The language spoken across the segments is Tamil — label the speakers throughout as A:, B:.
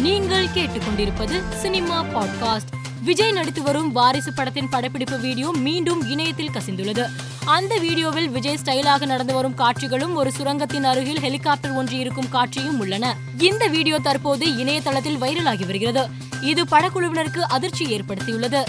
A: நீங்கள் கேட்டுக்கொண்டிருப்பது சினிமா பாட்காஸ்ட். விஜய் நடித்து வரும் வாரிசு படத்தின் படப்பிடிப்பு வீடியோ மீண்டும் இணையத்தில் கசிந்துள்ளது. அந்த வீடியோவில் விஜய் ஸ்டைலாக நடந்து வரும் காட்சிகளும் ஒரு சுரங்கத்தின் அருகில் ஹெலிகாப்டர் ஒன்று இருக்கும் காட்சியும் உள்ளன. இந்த வீடியோ தற்போது இணையதளத்தில் வைரலாகி வருகிறது. இது படக்குழுவினருக்கு அதிர்ச்சி ஏற்படுத்தியுள்ளது.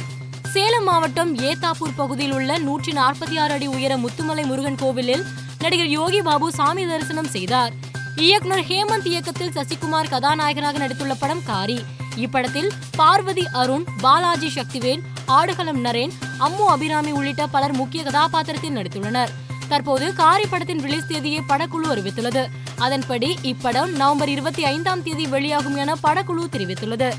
A: சேலம் மாவட்டம் ஏத்தாப்பூர் பகுதியில் உள்ள நூற்றி நாற்பத்தி ஆறு அடி உயர முத்துமலை முருகன் கோவிலில் நடிகர் யோகி பாபு சாமி தரிசனம் செய்தார். இயக்குனர் ஹேமந்த் இயக்கத்தில் சசிகுமார் கதாநாயகனாக நடித்துள்ள படம் காரி. இப்படத்தில் பார்வதி அருண் பாலாஜி சக்திவேல் ஆடுகளம் நரேன் அம்மு அபிராமி உள்ளிட்ட பலர் முக்கிய கதாபாத்திரத்தில் நடித்துள்ளனர். தற்போது காரி படத்தின் ரிலீஸ் தேதியை படக்குழு அறிவித்துள்ளது. அதன்படி இப்படம் நவம்பர் இருபத்தி ஐந்தாம் தேதி வெளியாகும் என படக்குழு தெரிவித்துள்ளது.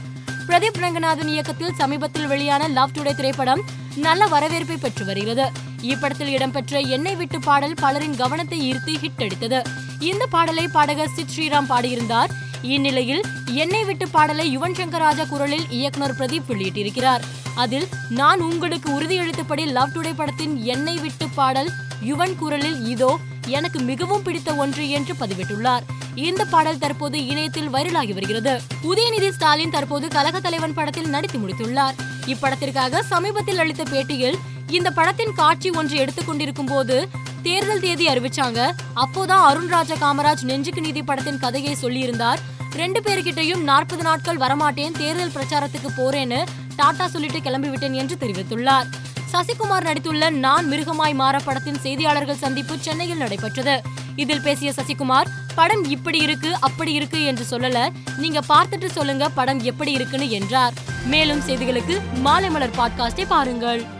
A: பிரதீப் ரங்கநாதன் இயக்கத்தில் சமீபத்தில் வெளியான லவ் டுடே திரைப்படம் நல்ல வரவேற்பை பெற்று வருகிறது. இப்படத்தில் இடம்பெற்ற எண்ணெய் விட்டு பாடல் பலரின் கவனத்தை ஈர்த்து ஹிட் அடித்தது. இந்த பாடலை பாடகர் சித் ஸ்ரீராம் பாடியிருந்தார். இந்நிலையில் என்னை விட்டு பாடலை யுவன் சங்கர் ராஜா குரலில் இயக்குனர் பிரதீப் வெளியிட்டிருக்கிறார். அதில் நான் உங்களுக்கு உறுதியளித்தபடி லவ் டுடே படத்தின் என்னை விட்டு பாடல் யுவன் குரலில் இதோ எனக்கு மிகவும் பிடித்த ஒன்று என்று பதிவிட்டுள்ளார். இந்த பாடல் தற்போது இணையத்தில் வைரலாகி வருகிறது. உதயநிதி ஸ்டாலின் தற்போது கழக தலைவன் படத்தில் நடித்து முடித்துள்ளார். இப்படத்திற்காக சமீபத்தில் அளித்த பேட்டியில் இந்த படத்தின் காட்சி ஒன்று எடுத்துக்கொண்டிருக்கும் போது தேர்தல் தேதி அறிவிச்சாங்க. அப்போதான் அருண்ராஜா காமராஜ் நெஞ்சுக்கு நீதி படத்தின் கதையை சொல்லியிருந்தார். ரெண்டு பேர்கிட்டயும் நாற்பது நாட்கள் வரமாட்டேன் தேர்தல் பிரச்சாரத்துக்கு போறேன்னு டாடா சொல்லிட்டு கிளம்பிவிட்டேன் என்று தெரிவித்துள்ளார். சசிகுமார் நடித்துள்ள நான் மிருகமாய் மாற படத்தின் செய்தியாளர்கள் சந்திப்பு சென்னையில் நடைபெற்றது. இதில் பேசிய சசிகுமார் படம் இப்படி இருக்கு அப்படி இருக்கு என்று சொல்லல. நீங்க பார்த்துட்டு சொல்லுங்க படம் எப்படி இருக்குன்னு என்றார். மேலும் செய்திகளுக்கு மாலை மலர் பாட்காஸ்டை பாருங்கள்.